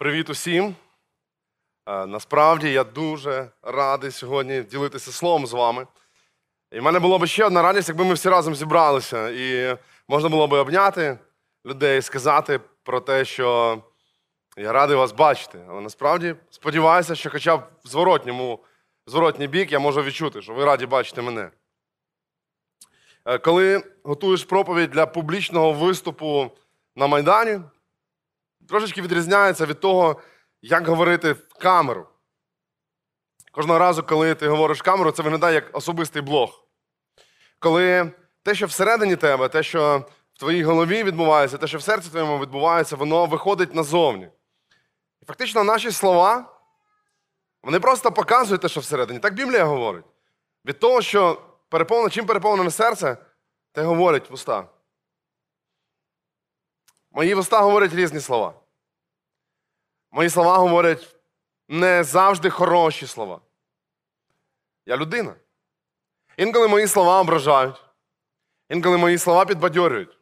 Привіт усім. Е, Насправді я дуже радий сьогодні ділитися словом з вами. І в мене було б ще одна радість, якби ми всі разом зібралися. І можна було б обняти людей, сказати про те, що я радий вас бачити. Але насправді сподіваюся, що хоча б в зворотньому, в зворотній бік я можу відчути, що ви раді бачити мене. Е, Коли готуєш проповідь для публічного виступу на Майдані, трошечки відрізняється від того, як говорити в камеру. Кожного разу, коли ти говориш камеру, це виглядає як особистий блог. Коли те, що всередині тебе, те, що в твоїй голові відбувається, те, що в серці твоєму відбувається, воно виходить назовні. І фактично наші слова, вони просто показують те, що всередині. Так Біблія говорить. Від того, що переповнене, чим переповнене серце, те говорять вуста. Мої вуста говорять різні слова. Мої слова говорять не завжди хороші слова. Я людина. Інколи мої слова ображають. Інколи мої слова підбадьорюють.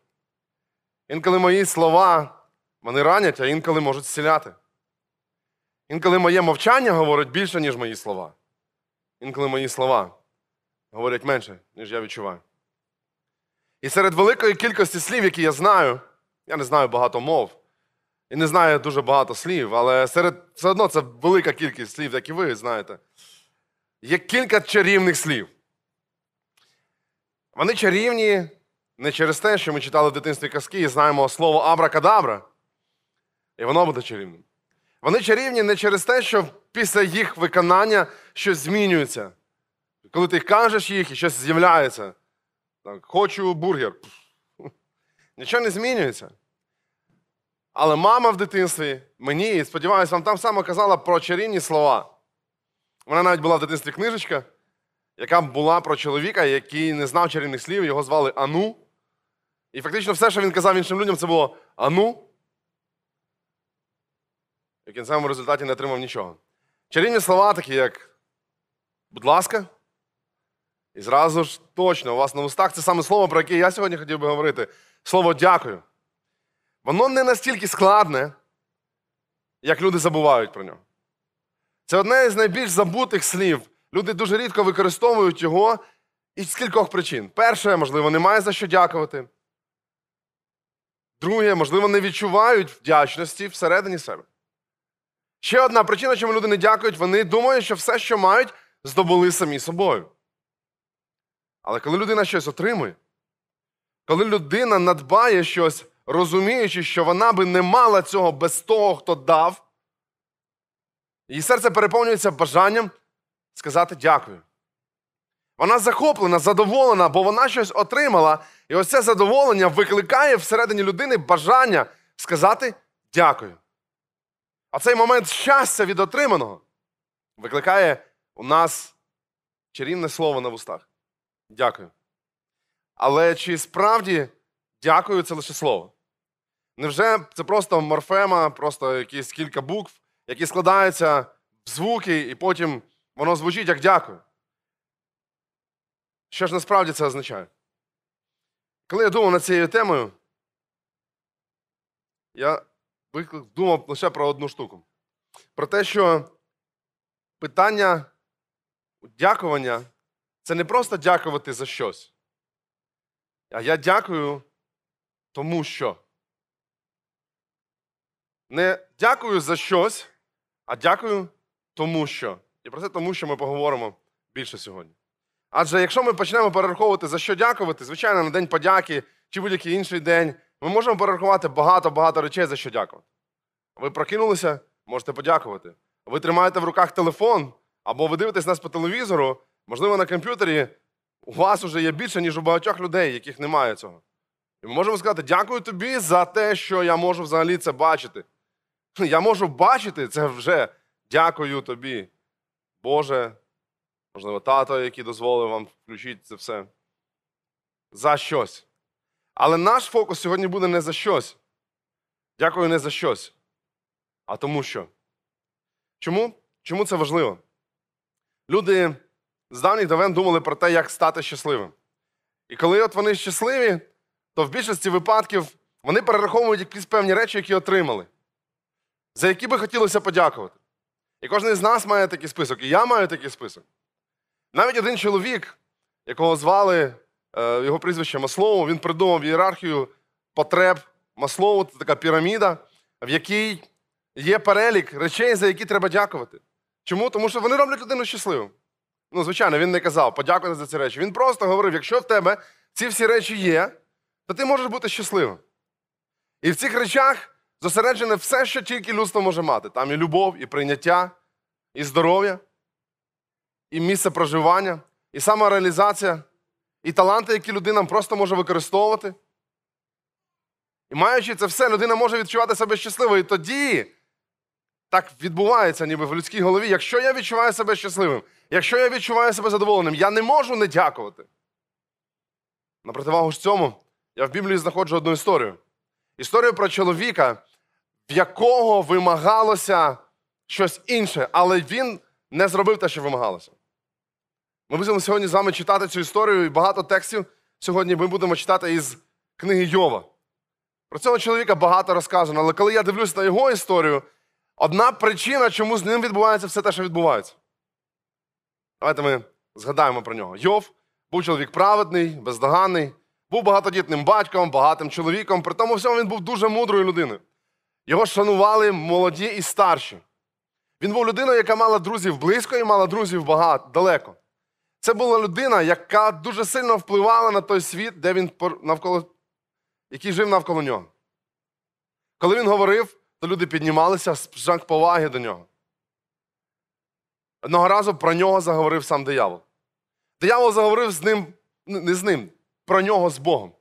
Інколи мої слова вони ранять, а інколи можуть зціляти. Інколи моє мовчання говорить більше, ніж мої слова. Інколи мої слова говорять менше, ніж я відчуваю. І серед великої кількості слів, які я знаю, я не знаю багато мов, і не знаю дуже багато слів, але серед все одно це велика кількість слів, як і ви знаєте. Є кілька чарівних слів. Вони чарівні не через те, що ми читали в дитинстві казки і знаємо слово абракадабра, і воно буде чарівним. Вони чарівні не через те, що після їх виконання щось змінюється. Коли ти кажеш їх і щось з'являється. Так, Хочу бургер. Нічого не змінюється. Але мама в дитинстві мені, сподіваюся, вам там саме казала про чарівні слова. Вона навіть була в дитинстві книжечка, яка була про чоловіка, який не знав чарівних слів, його звали Ану. І фактично все, що він казав іншим людям, це було Ану. І в кінцевому результаті не отримав нічого. Чарівні слова, такі як будь ласка. І зразу ж точно у вас на устах це саме слово, про яке я сьогодні хотів би говорити. Слово дякую. Воно не настільки складне, як люди забувають про нього. Це одне з найбільш забутих слів. Люди дуже рідко використовують його із кількох причин. Перше, можливо, немає за що дякувати. Друге, можливо, не відчувають вдячності всередині себе. Ще одна причина, чому люди не дякують, вони думають, що все, що мають, здобули самі собою. Але коли людина щось отримує, коли людина надбає щось, розуміючи, що вона би не мала цього без того, хто дав, її серце переповнюється бажанням сказати дякую. Вона захоплена, задоволена, бо вона щось отримала, і ось це задоволення викликає всередині людини бажання сказати дякую. А цей момент щастя від отриманого викликає у нас чарівне слово на вустах. Дякую. Але чи справді дякую це лише слово? Невже це просто морфема, просто якісь кілька букв, які складаються в звуки, і потім воно звучить як дякую? Що ж насправді це означає? Коли я думав над цією темою, я думав лише про одну штуку. Про те, що питання дякування це не просто дякувати за щось. А я дякую тому що. Не дякую за щось, а дякую тому що. І про це тому, що ми поговоримо більше сьогодні. Адже якщо ми почнемо перераховувати, за що дякувати, звичайно, на День подяки чи будь-який інший день, ми можемо перерахувати багато-багато речей, за що дякувати. Ви прокинулися, можете подякувати. Ви тримаєте в руках телефон, або ви дивитесь нас по телевізору, можливо, на комп'ютері у вас вже є більше, ніж у багатьох людей, яких немає цього. І ми можемо сказати, дякую тобі за те, що я можу взагалі це бачити. Я можу бачити це вже. Дякую тобі, Боже, можливо, тато, який дозволив вам включити це все. За щось. Але наш фокус сьогодні буде не за щось. Дякую не за щось, а тому що. Чому? Чому це важливо? Люди з давніх давен думали про те, як стати щасливим. І коли от вони щасливі, то в більшості випадків вони перераховують якісь певні речі, які отримали. За які би хотілося подякувати. І кожен з нас має такий список, і я маю такий список. Навіть один чоловік, якого звали е, його прізвище Маслоу, він придумав ієрархію потреб Маслоу, це така піраміда, в якій є перелік речей, за які треба дякувати. Чому? Тому що вони роблять людину щасливим. Ну, звичайно, він не казав, подякувати за ці речі. Він просто говорив: якщо в тебе ці всі речі є, то ти можеш бути щасливим. І в цих речах зосереджене все, що тільки людство може мати. Там і любов, і прийняття, і здоров'я, і місце проживання, і самореалізація, і таланти, які людина просто може використовувати. І маючи це все, людина може відчувати себе щасливою. І тоді так відбувається, ніби в людській голові. Якщо я відчуваю себе щасливим, якщо я відчуваю себе задоволеним, я не можу не дякувати. На противагу ж цьому, я в Біблії знаходжу одну історію. Історію про чоловіка, в якого вимагалося щось інше, але він не зробив те, що вимагалося. Ми будемо сьогодні з вами читати цю історію, і багато текстів сьогодні ми будемо читати із книги Йова. Про цього чоловіка багато розказано, але коли я дивлюсь на його історію, одна причина, чому з ним відбувається все те, що відбувається. Давайте ми згадаємо про нього. Йов був чоловік праведний, бездоганний, був багатодітним батьком, багатим чоловіком. При тому всьому він був дуже мудрою людиною. Його шанували молоді і старші. Він був людиною, яка мала друзів близько і мала друзів багато, далеко. Це була людина, яка дуже сильно впливала на той світ, де він навколо, який жив навколо нього. Коли він говорив, то люди піднімалися з знак поваги до нього. Одного разу про нього заговорив сам диявол. Диявол заговорив з ним, не з ним, про нього з Богом.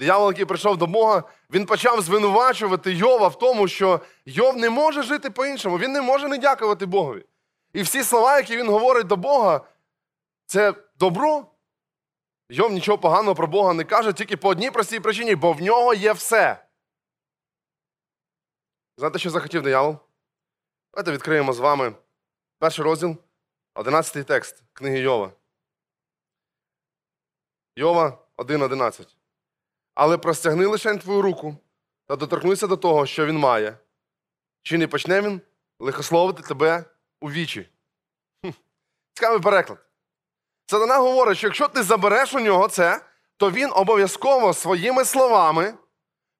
Диявол, який прийшов до Бога, він почав звинувачувати Йова в тому, що Йов не може жити по-іншому, він не може не дякувати Богові. І всі слова, які він говорить до Бога, це добро. Йов нічого поганого про Бога не каже, тільки по одній простій причині, бо в нього є все. Знаєте, що захотів диявол? Давайте відкриємо з вами перший розділ, 11 текст книги Йова. Йова 1.11. Але простягни лише твою руку та доторкнися до того, що він має. Чи не почне він лихословити тебе у вічі? Цікавий переклад. Сатана говорить, що якщо ти забереш у нього це, то він обов'язково своїми словами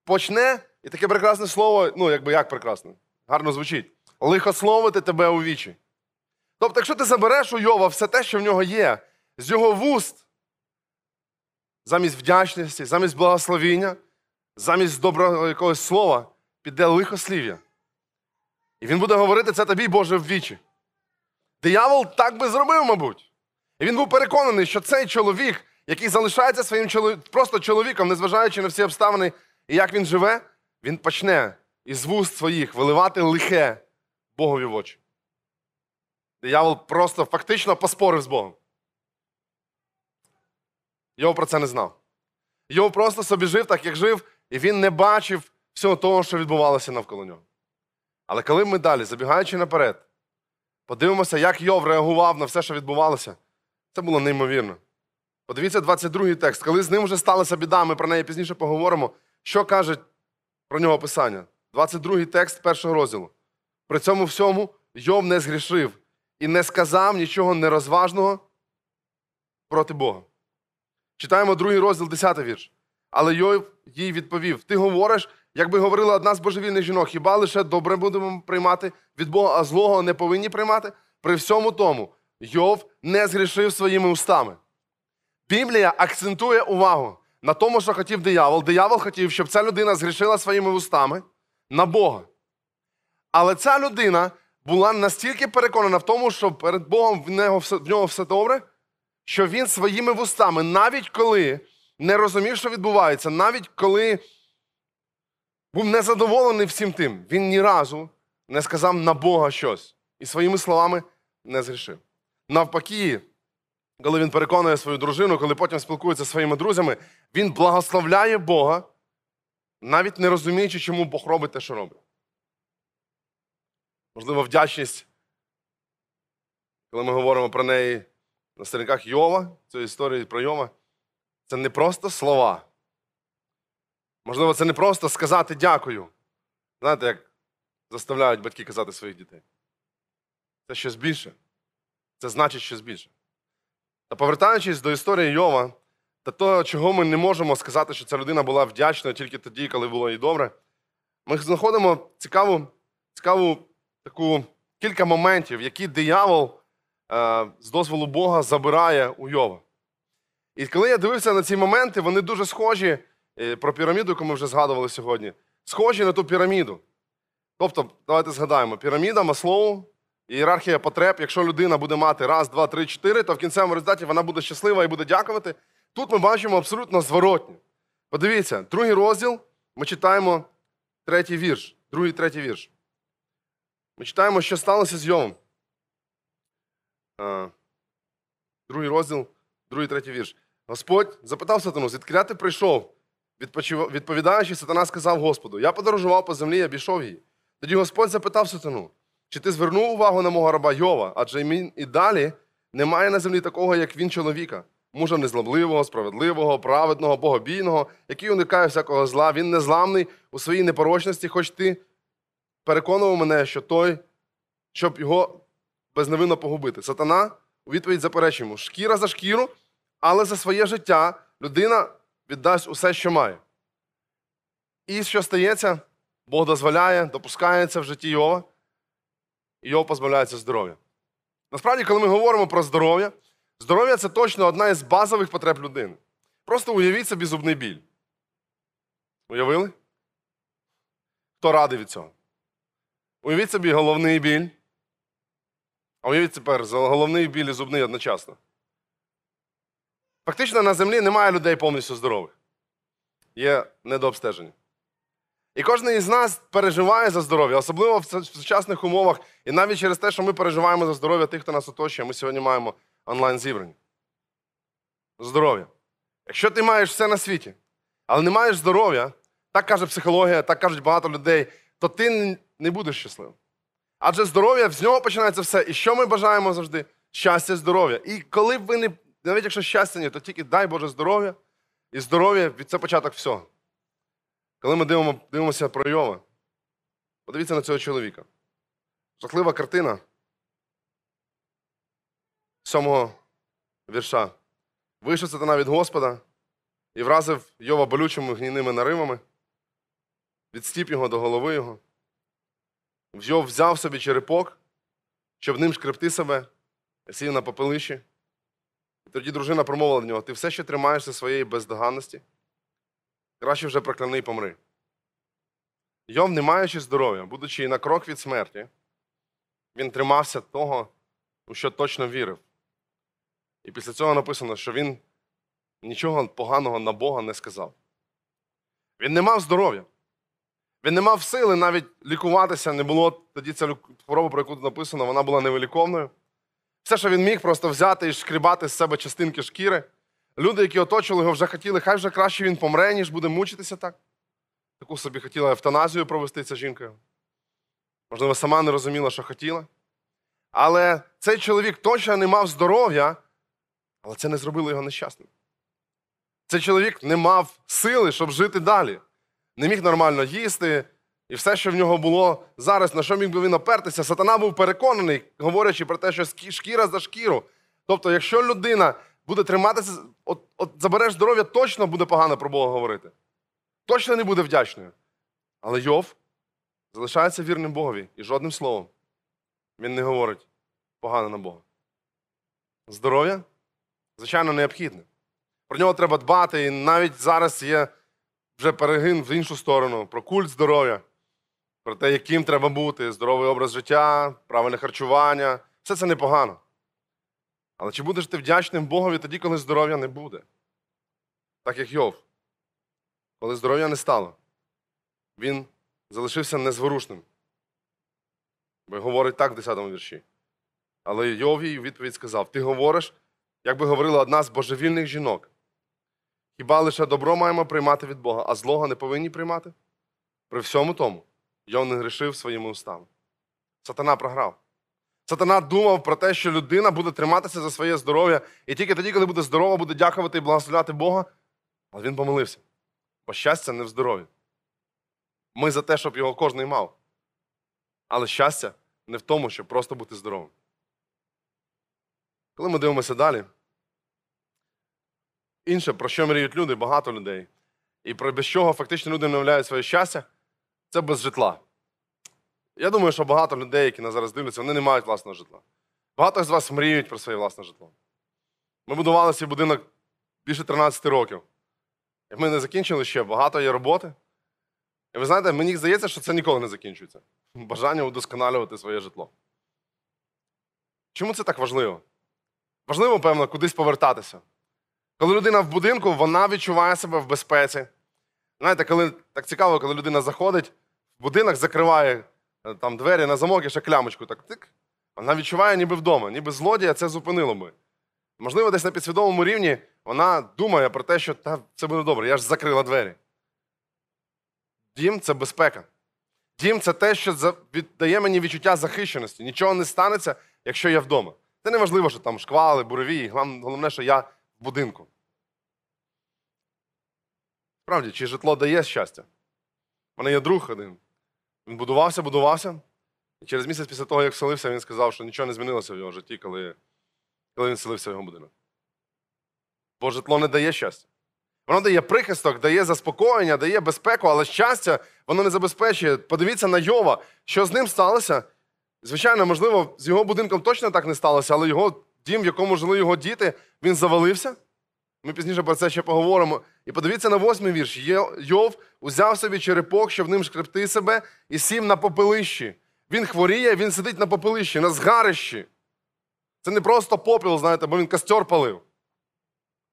почне, і таке прекрасне слово, ну, якби як прекрасне, гарно звучить, лихословити тебе у вічі. Тобто, якщо ти забереш у Йова все те, що в нього є, з його вуст, замість вдячності, замість благословіння, замість доброго якогось слова, піде лихослів'я. І він буде говорити це тобі, Боже, в вічі. Диявол так би зробив, мабуть. І він був переконаний, що цей чоловік, який залишається своїм чоловіком, просто чоловіком, незважаючи на всі обставини і як він живе, він почне із вуст своїх виливати лихе Богові в очі. Диявол просто фактично поспорив з Богом. Йов про це не знав. Йов просто собі жив так, як жив, і він не бачив всього того, що відбувалося навколо нього. Але коли ми далі, забігаючи наперед, подивимося, як Йов реагував на все, що відбувалося, це було неймовірно. Подивіться 22-й текст. Коли з ним вже сталася біда, ми про неї пізніше поговоримо. Що каже про нього писання? 22-й текст першого розділу. При цьому всьому Йов не згрішив і не сказав нічого нерозважного проти Бога. Читаємо другий розділ, 10 вірш. Але Йов їй відповів: Ти говориш, якби говорила одна з божевільних жінок, хіба лише добре будемо приймати від Бога, а злого не повинні приймати? При всьому тому Йов не згрішив своїми устами. Біблія акцентує увагу на тому, що хотів диявол. Диявол хотів, щоб ця людина згрішила своїми устами на Бога. Але ця людина була настільки переконана в тому, що перед Богом в нього в нього все добре, що він своїми вустами, навіть коли не розумів, що відбувається, навіть коли був незадоволений всім тим, він ні разу не сказав на Бога щось і своїми словами не згрішив. Навпаки, коли він переконує свою дружину, коли потім спілкується зі своїми друзями, він благословляє Бога, навіть не розуміючи, чому Бог робить те, що робить. Можливо, вдячність, коли ми говоримо про неї на сторінках Йова, цієї історії про Йова, це не просто слова. Можливо, це не просто сказати дякую. Знаєте, як заставляють батьки казати своїх дітей. Це щось більше. Це значить щось більше. Та повертаючись до історії Йова та того, чого ми не можемо сказати, що ця людина була вдячна тільки тоді, коли було їй добре, ми знаходимо цікаву, цікаву таку кілька моментів, які диявол з дозволу Бога забирає у Йова. І коли я дивився на ці моменти, вони дуже схожі е, про піраміду, яку ми вже згадували сьогодні, схожі на ту піраміду. Тобто, давайте згадаємо: піраміда, Маслоу, ієрархія потреб. Якщо людина буде мати раз, два, три, чотири, то в кінцевому результаті вона буде щаслива і буде дякувати. Тут ми бачимо абсолютно зворотнє. Подивіться, другий розділ ми читаємо третій вірш. Другий, третій вірш. Ми читаємо, що сталося з Йовом. Другий розділ, другий, третій вірш. Господь запитав сатану, звідки ти прийшов? Відповідаючи, сатана сказав Господу: Я подорожував по землі, я обійшов її. Тоді Господь запитав сатану, чи ти звернув увагу на мого раба Йова, адже він і далі немає на землі такого, як він чоловіка, мужа незлобливого, справедливого, праведного, богобійного, який уникає всякого зла. Він незламний у своїй непорочності, хоч ти переконував мене, що той, щоб його безневинно погубити. Сатана у відповідь заперечує йому: шкіра за шкіру, але за своє життя людина віддасть усе, що має. І що стається? Бог дозволяє, допускається в житті Йова, і Йов позбавляється здоров'я. Насправді, коли ми говоримо про здоров'я, здоров'я це точно одна із базових потреб людини. Просто уявіть собі зубний біль. Уявили? Хто радий від цього? Уявіть собі головний біль. А уявіть тепер головний біль і зубний одночасно. Фактично на землі немає людей повністю здорових. Є недообстеження. І кожен із нас переживає за здоров'я, особливо в сучасних умовах. І навіть через те, що ми переживаємо за здоров'я тих, хто нас оточує, ми сьогодні маємо онлайн зібрання. Здоров'я. Якщо ти маєш все на світі, але не маєш здоров'я, так каже психологія, так кажуть багато людей, то ти не будеш щасливим. Адже здоров'я, з нього починається все. І що ми бажаємо завжди? Щастя, здоров'я. І коли б ви не, навіть якщо щастя ні, то тільки дай Боже здоров'я. І здоров'я від це початок всього. Коли ми дивимо, дивимося про Йова, подивіться на цього чоловіка. Жахлива картина сьомого вірша. Вийшов сатана від Господа і вразив Йова болючими гнійними наривами, відстіп його до голови його. Йов взяв собі черепок, щоб ним шкребти себе, сів на попелищі. Тоді дружина промовила до нього: ти все ще тримаєшся своєї бездоганності? Краще вже прокляни і помри. Йов, не маючи здоров'я, будучи на крок від смерті, він тримався того, у що точно вірив. І після цього написано, що він нічого поганого на Бога не сказав. Він не мав здоров'я. Він не мав сили навіть лікуватися, не було тоді ця хвороба, про яку тут написано, вона була невиліковною. Все, що він міг, просто взяти і шкрібати з себе частинки шкіри. Люди, які оточували його, вже хотіли, хай вже краще він помре, ніж буде мучитися так. Таку собі хотіла евтаназію провести ця жінка. Можливо, сама не розуміла, що хотіла. Але цей чоловік точно не мав здоров'я, але це не зробило його нещасним. Цей чоловік не мав сили, щоб жити далі. Не міг нормально їсти, і все, що в нього було зараз, на що міг би він опертися, сатана був переконаний, говорячи про те, що шкіра за шкіру. Тобто, якщо людина буде триматися, от, от забереш здоров'я, точно буде погано про Бога говорити. Точно не буде вдячною. Але Йов залишається вірним Богові і жодним словом він не говорить погано на Бога. Здоров'я, звичайно, необхідне. Про нього треба дбати, і навіть зараз є вже перегин в іншу сторону, про культ здоров'я, про те, яким треба бути, здоровий образ життя, правильне харчування. Все це непогано. Але чи будеш ти вдячним Богові тоді, коли здоров'я не буде? Так як Йов. Коли здоров'я не стало, він залишився незворушним. Бо говорить так в 10 вірші. Але Йов їй відповідь сказав: Ти говориш, як би говорила одна з божевільних жінок. Хіба лише добро маємо приймати від Бога, а злого не повинні приймати? При всьому тому, Йов не грішив своїми устами. Сатана програв. Сатана думав про те, що людина буде триматися за своє здоров'я, і тільки тоді, коли буде здорова, буде дякувати і благословляти Бога. Але він помилився. Бо щастя не в здоров'ї. Ми за те, щоб його кожний мав. Але щастя не в тому, щоб просто бути здоровим. Коли ми дивимося далі, інше, про що мріють люди, багато людей, і про без чого фактично люди не своє щастя, це без житла. Я думаю, що багато людей, які нас зараз дивляться, вони не мають власного житла. Багато з вас мріють про своє власне житло. Ми будували свій будинок більше 13 років. І ми не закінчили ще, багато є роботи. І ви знаєте, мені здається, що це ніколи не закінчується. Бажання удосконалювати своє житло. Чому це так важливо? Важливо, певно, кудись повертатися. Коли людина в будинку, вона відчуває себе в безпеці. Знаєте, коли так цікаво, коли людина заходить, в будинок закриває е, там двері на замок і ще клямочку, так тик. Вона відчуває ніби вдома, ніби злодія це зупинило би. Можливо, десь на підсвідомому рівні вона думає про те, що та, це буде добре, я ж закрила двері. Дім це безпека. Дім це те, що віддає мені відчуття захищеності. Нічого не станеться, якщо я вдома. Це не важливо, що там шквали, буревії. Головне, що я будинку. Справді, чи житло дає щастя? У мене є друг один. Він будувався, будувався. І через місяць після того, як вселився, він сказав, що нічого не змінилося в його житті, коли, коли він вселився в його будинок. Бо житло не дає щастя. Воно дає прихисток, дає заспокоєння, дає безпеку, але щастя воно не забезпечує. Подивіться на Йова, що з ним сталося. Звичайно, можливо, з його будинком точно так не сталося, але його дім, в якому жили його діти, він завалився. Ми пізніше про це ще поговоримо. І подивіться на восьмий вірш. Йов узяв собі черепок, щоб ним шкребти себе, і сів на попелищі. Він хворіє, він сидить на попелищі, на згарищі. Це не просто попіл, знаєте, бо він костер палив.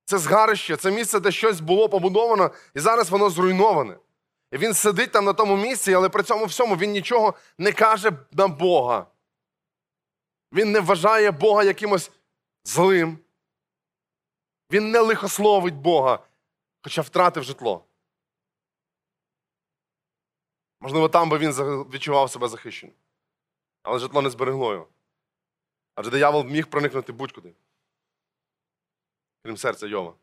Це згарище, це місце, де щось було побудовано, і зараз воно зруйноване. І він сидить там на тому місці, але при цьому всьому він нічого не каже на Бога. Він не вважає Бога якимось злим. Він не лихословить Бога, хоча втратив житло. Можливо, там би він відчував себе захищеним. Але житло не зберегло його. Адже диявол міг проникнути будь-куди, крім серця Йова,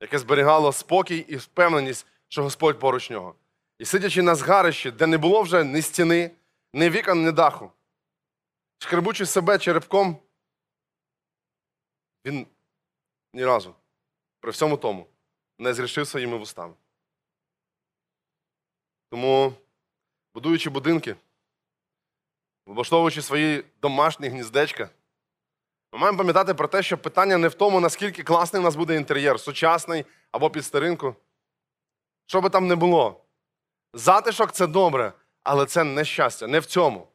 яке зберігало спокій і впевненість, що Господь поруч нього. І сидячи на згарищі, де не було вже ні стіни, ні вікон, ні даху, шкребучи себе черепком, він ні разу при всьому тому не зрішив своїми вустами. Тому, будуючи будинки, облаштовуючи свої домашні гніздечка, ми маємо пам'ятати про те, що питання не в тому, наскільки класний у нас буде інтер'єр, сучасний або під старинку. Що би там не було. Затишок це добре, але це не щастя, не в цьому.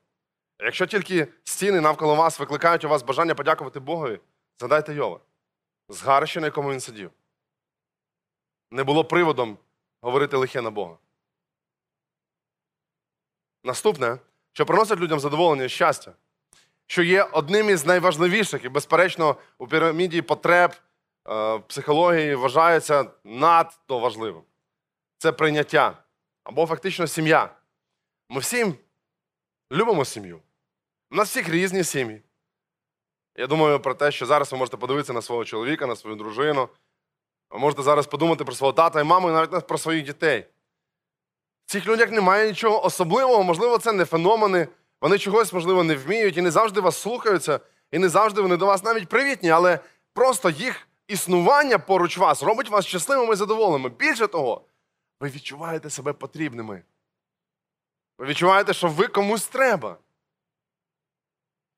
Якщо тільки стіни навколо вас викликають у вас бажання подякувати Богові, згадайте Йова. Згарище, на якому він сидів. Не було приводом говорити лихе на Бога. Наступне, що приносить людям задоволення і щастя, що є одним із найважливіших і, безперечно, у піраміді потреб е, психології вважається надто важливим. Це прийняття або фактично сім'я. Ми всі любимо сім'ю. У нас всіх різні сім'ї. Я думаю про те, що зараз ви можете подивитися на свого чоловіка, на свою дружину. Ви можете зараз подумати про свого тата і маму, і навіть про своїх дітей. В цих людях немає нічого особливого, можливо, це не феномени. Вони чогось, можливо, не вміють і не завжди вас слухаються, і не завжди вони до вас навіть привітні, але просто їх існування поруч вас робить вас щасливими і задоволеними. Більше того, ви відчуваєте себе потрібними. Ви відчуваєте, що ви комусь треба.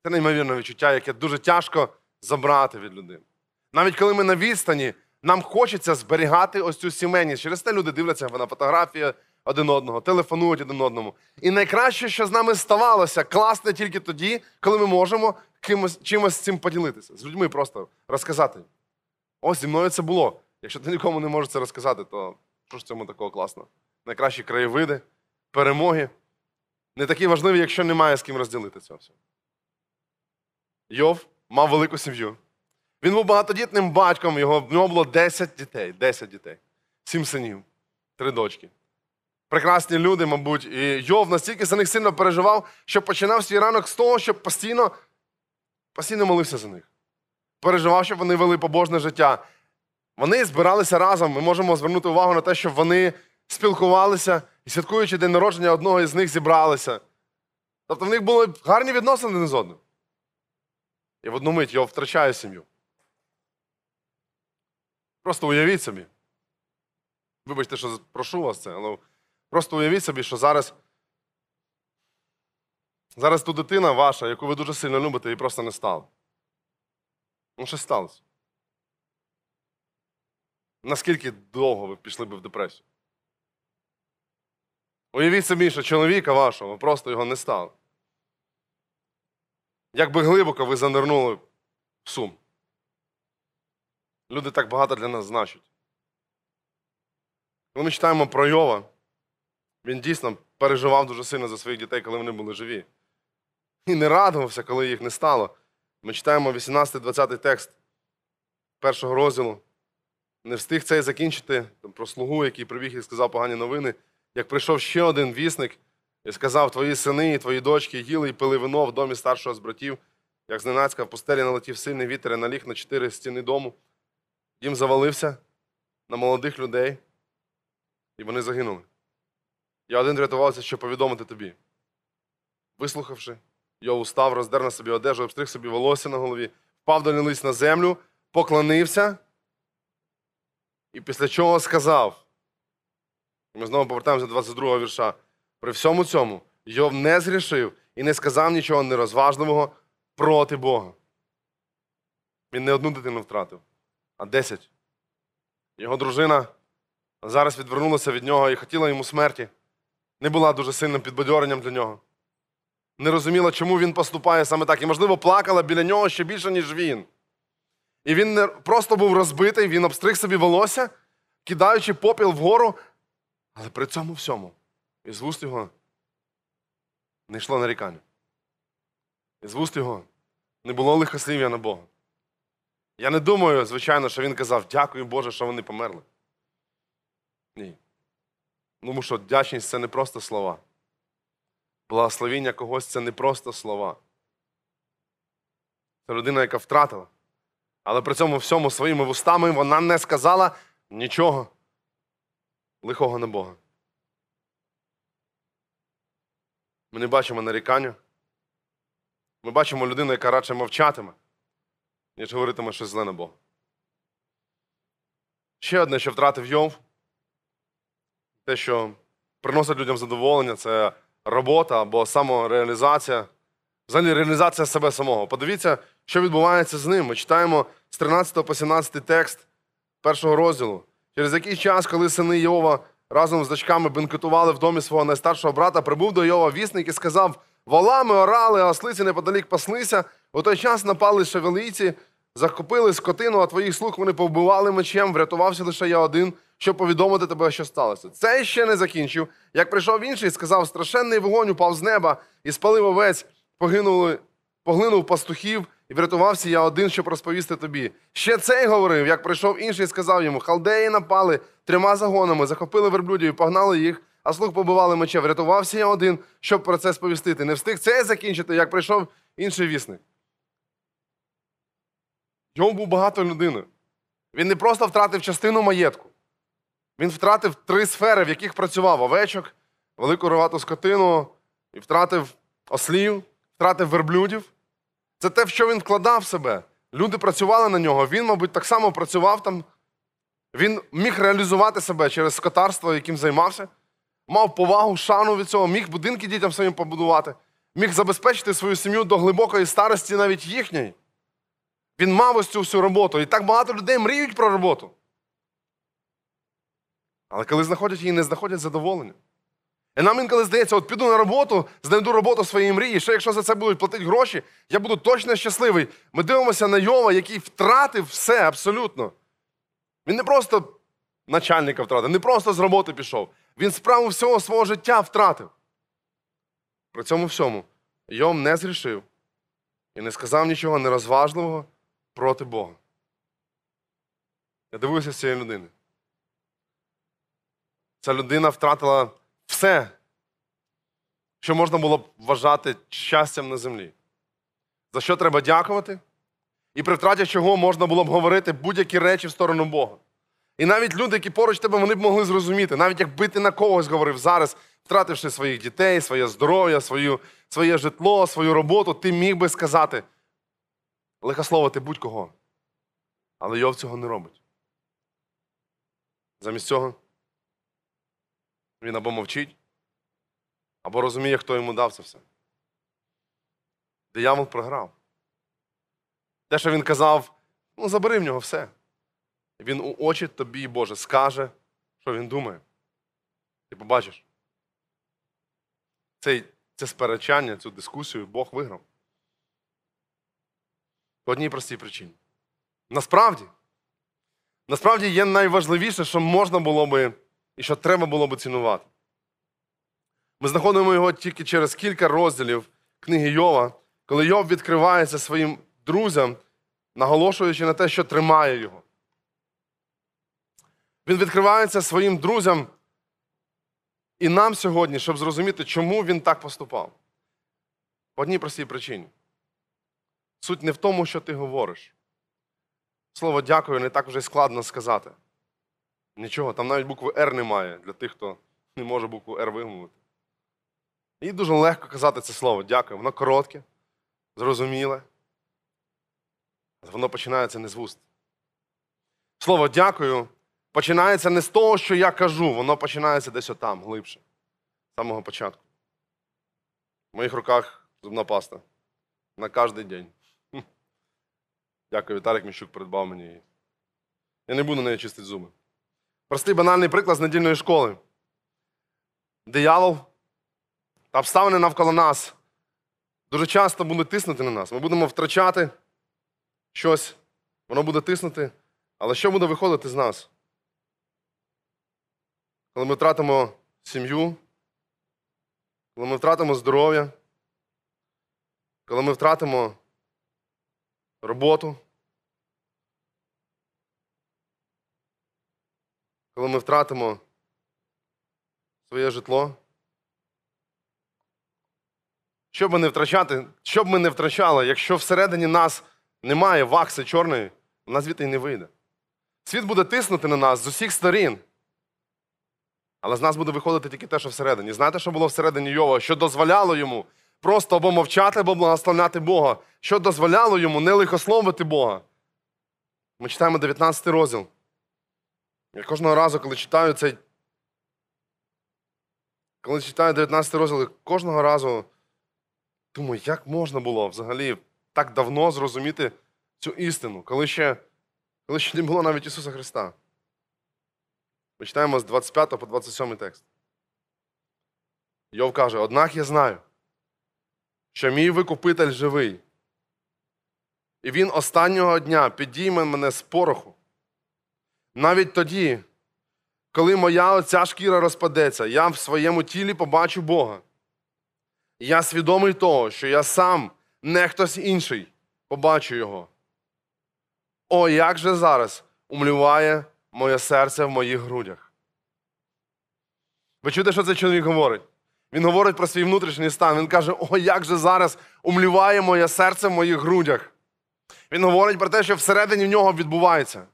Це неймовірне відчуття, яке дуже тяжко забрати від людини. Навіть коли ми на відстані, нам хочеться зберігати ось цю сімейність. Через те люди дивляться на фотографії один одного, телефонують один одному. І найкраще, що з нами ставалося, класне тільки тоді, коли ми можемо кимось, чимось цим поділитися. З людьми просто розказати. Ось зі мною це було. Якщо ти нікому не можеш це розказати, то що ж цьому такого класного? Найкращі краєвиди, перемоги. Не такі важливі, якщо немає з ким розділити це все. Йов мав велику сім'ю. Він був багатодітним батьком, його, в нього було 10 дітей. 10 дітей, 7 синів, 3 дочки. Прекрасні люди, мабуть. І Йов настільки за них сильно переживав, що починав свій ранок з того, щоб постійно, постійно молився за них. Переживав, щоб вони вели побожне життя. Вони збиралися разом. Ми можемо звернути увагу на те, що вони спілкувалися і, святкуючи день народження одного із них, зібралися. Тобто в них були гарні відносини один з одним. І в одну мить його втрачає сім'ю. Просто уявіть собі. Вибачте, що прошу вас це, але просто уявіть собі, що зараз. Зараз ту дитина ваша, яку ви дуже сильно любите, її просто не стало. Ну, що сталося? Наскільки довго ви пішли б в депресію? Уявіть собі, що чоловіка вашого просто його не стало. Як би глибоко ви занирнули в сум. Люди так багато для нас значать. Коли ми читаємо про Йова, він дійсно переживав дуже сильно за своїх дітей, коли вони були живі. І не радувався, коли їх не стало. Ми читаємо 18-20 текст першого розділу. Не встиг цей закінчити про слугу, який прибіг і сказав погані новини. Як прийшов ще один вісник і сказав: Твої сини і твої дочки їли і пили вино в домі старшого з братів, як зненацька в пустелі налетів сильний вітер і наліг на чотири стіни дому. Дім завалився на молодих людей, і вони загинули. Я один рятувався, щоб повідомити тобі. Вислухавши, Йов устав, роздер на собі одежу, обстриг собі волосся на голові, впав до лист на землю, поклонився і після чого сказав. Ми знову повертаємося до 22 го вірша. При всьому цьому Йов не згрішив і не сказав нічого нерозважливого проти Бога. Він не одну дитину втратив, а десять. Його дружина зараз відвернулася від нього і хотіла йому смерті. Не була дуже сильним підбадьоренням для нього. Не розуміла, чому він поступає саме так. І, можливо, плакала біля нього ще більше, ніж він. І він не просто був розбитий, він обстриг собі волосся, кидаючи попіл вгору, але при цьому всьому із вуст його не йшло нарікання. Із вуст його не було лихослів'я на Бога. Я не думаю, звичайно, що він казав, дякую Боже, що вони померли. Ні. Тому що вдячність це не просто слова. Благословіння когось це не просто слова. Це людина, яка втратила. Але при цьому всьому своїми вустами вона не сказала нічого лихого на Бога. Ми не бачимо нарікання. Ми бачимо людину, яка радше мовчатиме, ніж говоритиме щось зле на Бога. Ще одне, що втратив Йов, те, що приносить людям задоволення, це робота або самореалізація, взагалі реалізація себе самого. Подивіться, що відбувається з ним. Ми читаємо з 13 по 17 текст першого розділу. Через який час, коли сини Йова разом з дочками бенкетували в домі свого найстаршого брата, прибув до Йова вісник і сказав: Волами орали, а ослиці неподалік паслися. У той час напали шевелійці, захопили скотину, а твоїх слуг вони повбивали мечем, врятувався лише я один, щоб повідомити тебе, що сталося. Це ще не закінчив. Як прийшов інший, сказав: страшенний вогонь упав з неба і спалив овець, погинули, поглинув пастухів, і врятувався я один, щоб розповісти тобі. Ще цей говорив, як прийшов інший, і сказав йому: Халдеї напали трьома загонами, захопили верблюдів і погнали їх, а слуг побивали мече. Врятувався я один, щоб про це сповістити. Не встиг цей закінчити, як прийшов інший вісник. Йому був багато людини. Він не просто втратив частину маєтку. Він втратив три сфери, в яких працював овечок, велику ровату скотину, і втратив ослів, втратив верблюдів. Це те, в що він вкладав себе. Люди працювали на нього. Він, мабуть, так само працював там. Він міг реалізувати себе через скотарство, яким займався, мав повагу, шану від цього, міг будинки дітям своїм побудувати, міг забезпечити свою сім'ю до глибокої старості, навіть їхньої. Він мав ось цю всю роботу. І так багато людей мріють про роботу. Але коли знаходять її, не знаходять задоволення. І нам інколи здається, от піду на роботу, знайду роботу своєї мрії, що якщо за це будуть платити гроші, я буду точно щасливий. Ми дивимося на Йова, який втратив все абсолютно. Він не просто начальника втратив, не просто з роботи пішов. Він справу всього свого життя втратив. При цьому всьому Йов не зрішив і не сказав нічого нерозважливого проти Бога. Я дивуюся з цієї людини. Ця людина втратила все, що можна було б вважати щастям на землі. За що треба дякувати? І при втраті чого можна було б говорити будь-які речі в сторону Бога. І навіть люди, які поруч тебе, вони б могли зрозуміти, навіть якби ти на когось говорив зараз, втративши своїх дітей, своє здоров'я, своє житло, свою роботу, ти міг би сказати, лихословити будь-кого. Але Йов цього не робить. Замість цього він або мовчить, або розуміє, хто йому дав це все. Диявол програв. Те, що він казав, ну забери в нього все. Він у очі тобі, Боже, скаже, що він думає. Ти побачиш. Це, це сперечання, цю дискусію Бог виграв. По одній простій причині. Насправді, насправді є найважливіше, що можна було би і що треба було би цінувати. Ми знаходимо його тільки через кілька розділів книги Йова, коли Йов відкривається своїм друзям, наголошуючи на те, що тримає його. Він відкривається своїм друзям і нам сьогодні, щоб зрозуміти, чому він так поступав. По одній простій причині. Суть не в тому, що ти говориш. Слово дякую не так вже й складно сказати. Нічого, там навіть букви Р немає для тих, хто не може букву Р вимовити. І дуже легко казати це слово дякую. Воно коротке, зрозуміле. Воно починається не з вуст. Слово дякую починається не з того, що я кажу, воно починається десь отам, глибше, з самого початку. В моїх руках зубна паста. На кожен день. Дякую, Віталік Міщук придбав мені її. Я не буду нею чистити зуби. Простий банальний приклад з недільної школи. Диявол та обставини навколо нас дуже часто будуть тиснути на нас. Ми будемо втрачати щось, воно буде тиснути. Але що буде виходити з нас? Коли ми втратимо сім'ю, коли ми втратимо здоров'я, коли ми втратимо роботу, коли ми втратимо своє житло. Щоб ми не втрачати, щоб ми не втрачали, якщо всередині нас немає вакси чорної, вона звідти й не вийде. Світ буде тиснути на нас з усіх сторін. Але з нас буде виходити тільки те, що всередині. Знаєте, що було всередині Йова, що дозволяло йому просто або мовчати, або благословляти Бога, що дозволяло йому не лихословити Бога. Ми читаємо 19 розділ. Я кожного разу, коли читаю цей. Коли читаю 19 розділ, кожного разу думаю, як можна було взагалі так давно зрозуміти цю істину, коли ще, коли ще не було навіть Ісуса Христа. Ми читаємо з 25 по 27 текст. Йов каже: Однак я знаю, що мій викупитель живий, і він останнього дня підійме мене з пороху. Навіть тоді, коли моя оця шкіра розпадеться, я в своєму тілі побачу Бога. Я свідомий того, що я сам, не хтось інший, побачу Його. О, як же зараз умліває моє серце в моїх грудях. Ви чуєте, що цей чоловік говорить? Він говорить про свій внутрішній стан. Він каже: О, як же зараз умліває моє серце в моїх грудях. Він говорить про те, що всередині в нього відбувається.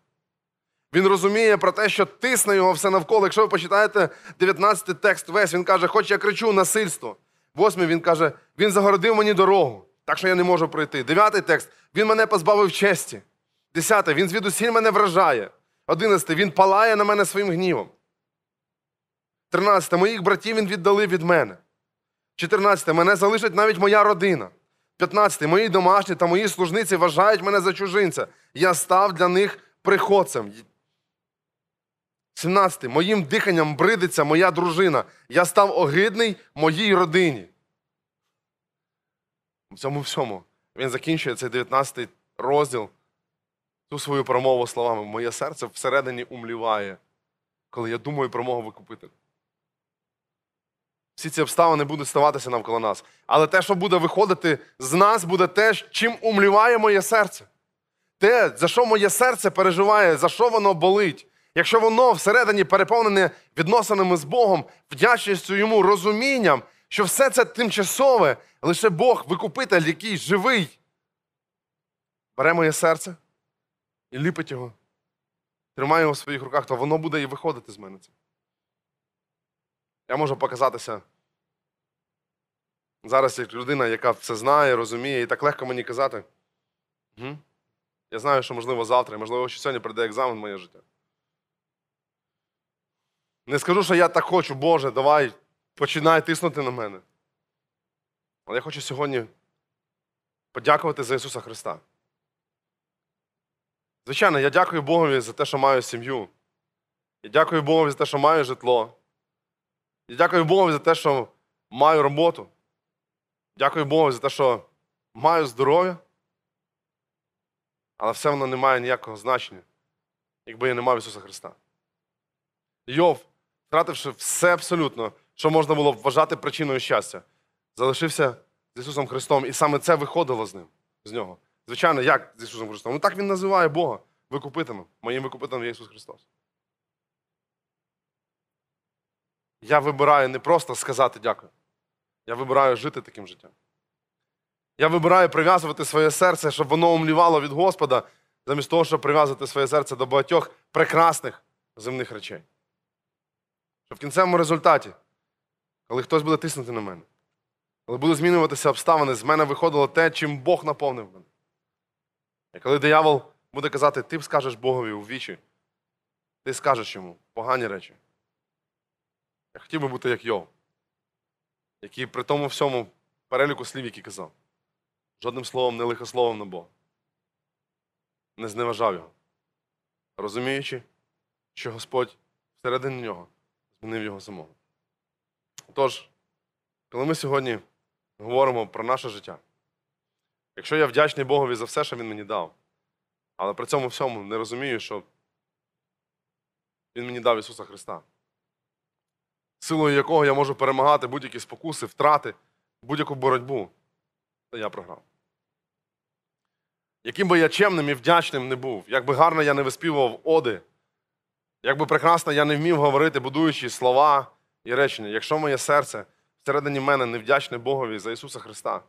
Він розуміє про те, що тисне його все навколо. Якщо ви почитаєте 19 текст весь, він каже, хоч я кричу насильство. Восьмий він каже, він загородив мені дорогу, так що я не можу пройти. Дев'ятий текст він мене позбавив честі. Десятий він звідусіль мене вражає. Одинадцятий він палає на мене своїм гнівом. Тринадцяте моїх братів він віддали від мене. Чотирнадцяте мене залишить навіть моя родина. П'ятнадцяте мої домашні та мої служниці вважають мене за чужинця. Я став для них приходцем. 17. Моїм диханням бридиться моя дружина. Я став огидний моїй родині. В цьому всьому він закінчує цей 19 розділ ту свою промову словами. Моє серце всередині умліває, коли я думаю про мого викупителя. Всі ці обставини будуть ставатися навколо нас. Але те, що буде виходити з нас, буде те, чим умліває моє серце. Те, за що моє серце переживає, за що воно болить. Якщо воно всередині переповнене відносинами з Богом, вдячністю йому, розумінням, що все це тимчасове, лише Бог, викупитель, який живий, бере моє серце і ліпить його, тримає його в своїх руках, то воно буде і виходити з мене. Я можу показатися зараз як людина, яка все знає, розуміє, і так легко мені казати. Я знаю, що можливо завтра, можливо, що сьогодні прийде екзамен в моє життя. Не скажу, що я так хочу, Боже, давай, починай тиснути на мене. Але я хочу сьогодні подякувати за Ісуса Христа. Звичайно, я дякую Богові за те, що маю сім'ю. Я дякую Богові за те, що маю житло. Я дякую Богові за те, що маю роботу. Дякую Богові за те, що маю здоров'я. Але все воно не має ніякого значення, якби я не мав Ісуса Христа. Йов, втративши все абсолютно, що можна було б вважати причиною щастя, залишився з Ісусом Христом, і саме це виходило з ним, з нього. Звичайно, як з Ісусом Христом? Ну так Він називає Бога викупителем. Моїм викупителем є Ісус Христос. Я вибираю не просто сказати дякую. Я вибираю жити таким життям. Я вибираю прив'язувати своє серце, щоб воно умлівало від Господа, замість того, щоб прив'язувати своє серце до багатьох прекрасних земних речей. Щоб в кінцевому результаті, коли хтось буде тиснути на мене, коли будуть змінюватися обставини, з мене виходило те, чим Бог наповнив мене. І коли диявол буде казати, ти скажеш Богові у вічі, ти скажеш йому погані речі. Я хотів би бути як Йов, який при тому всьому переліку слів, які казав, жодним словом не лихословом на Бога. Не зневажав його, розуміючи, що Господь всередині нього змінив його самого. Тож, коли ми сьогодні говоримо про наше життя, якщо я вдячний Богові за все, що Він мені дав, але при цьому всьому не розумію, що Він мені дав Ісуса Христа, силою якого я можу перемагати будь-які спокуси, втрати, будь-яку боротьбу, то я програв. Яким би я чемним і вдячним не був, як би гарно я не виспівував оди, як би прекрасно я не вмів говорити, будуючи слова і речення, якщо моє серце всередині мене не вдячне Богові за Ісуса Христа,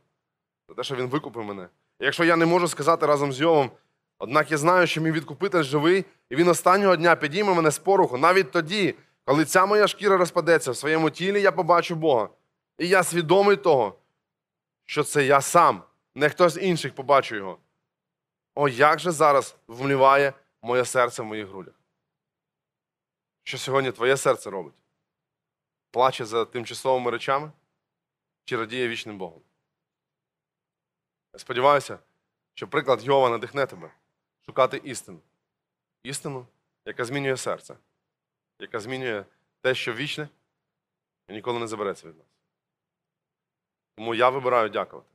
за те, що Він викупив мене. І якщо я не можу сказати разом з Йовом, однак я знаю, що мій відкупитель живий, і він останнього дня підійме мене з поруху, навіть тоді, коли ця моя шкіра розпадеться, в своєму тілі я побачу Бога. І я свідомий того, що це я сам, не хтось інших побачу його. О, як же зараз вмліває моє серце в моїх грудях. Що сьогодні твоє серце робить? Плаче за тимчасовими речами чи радіє вічним Богом? Я сподіваюся, що приклад Йова надихне тебе шукати істину. Істину, яка змінює серце, яка змінює те, що вічне, і ніколи не забереться від нас. Тому я вибираю дякувати.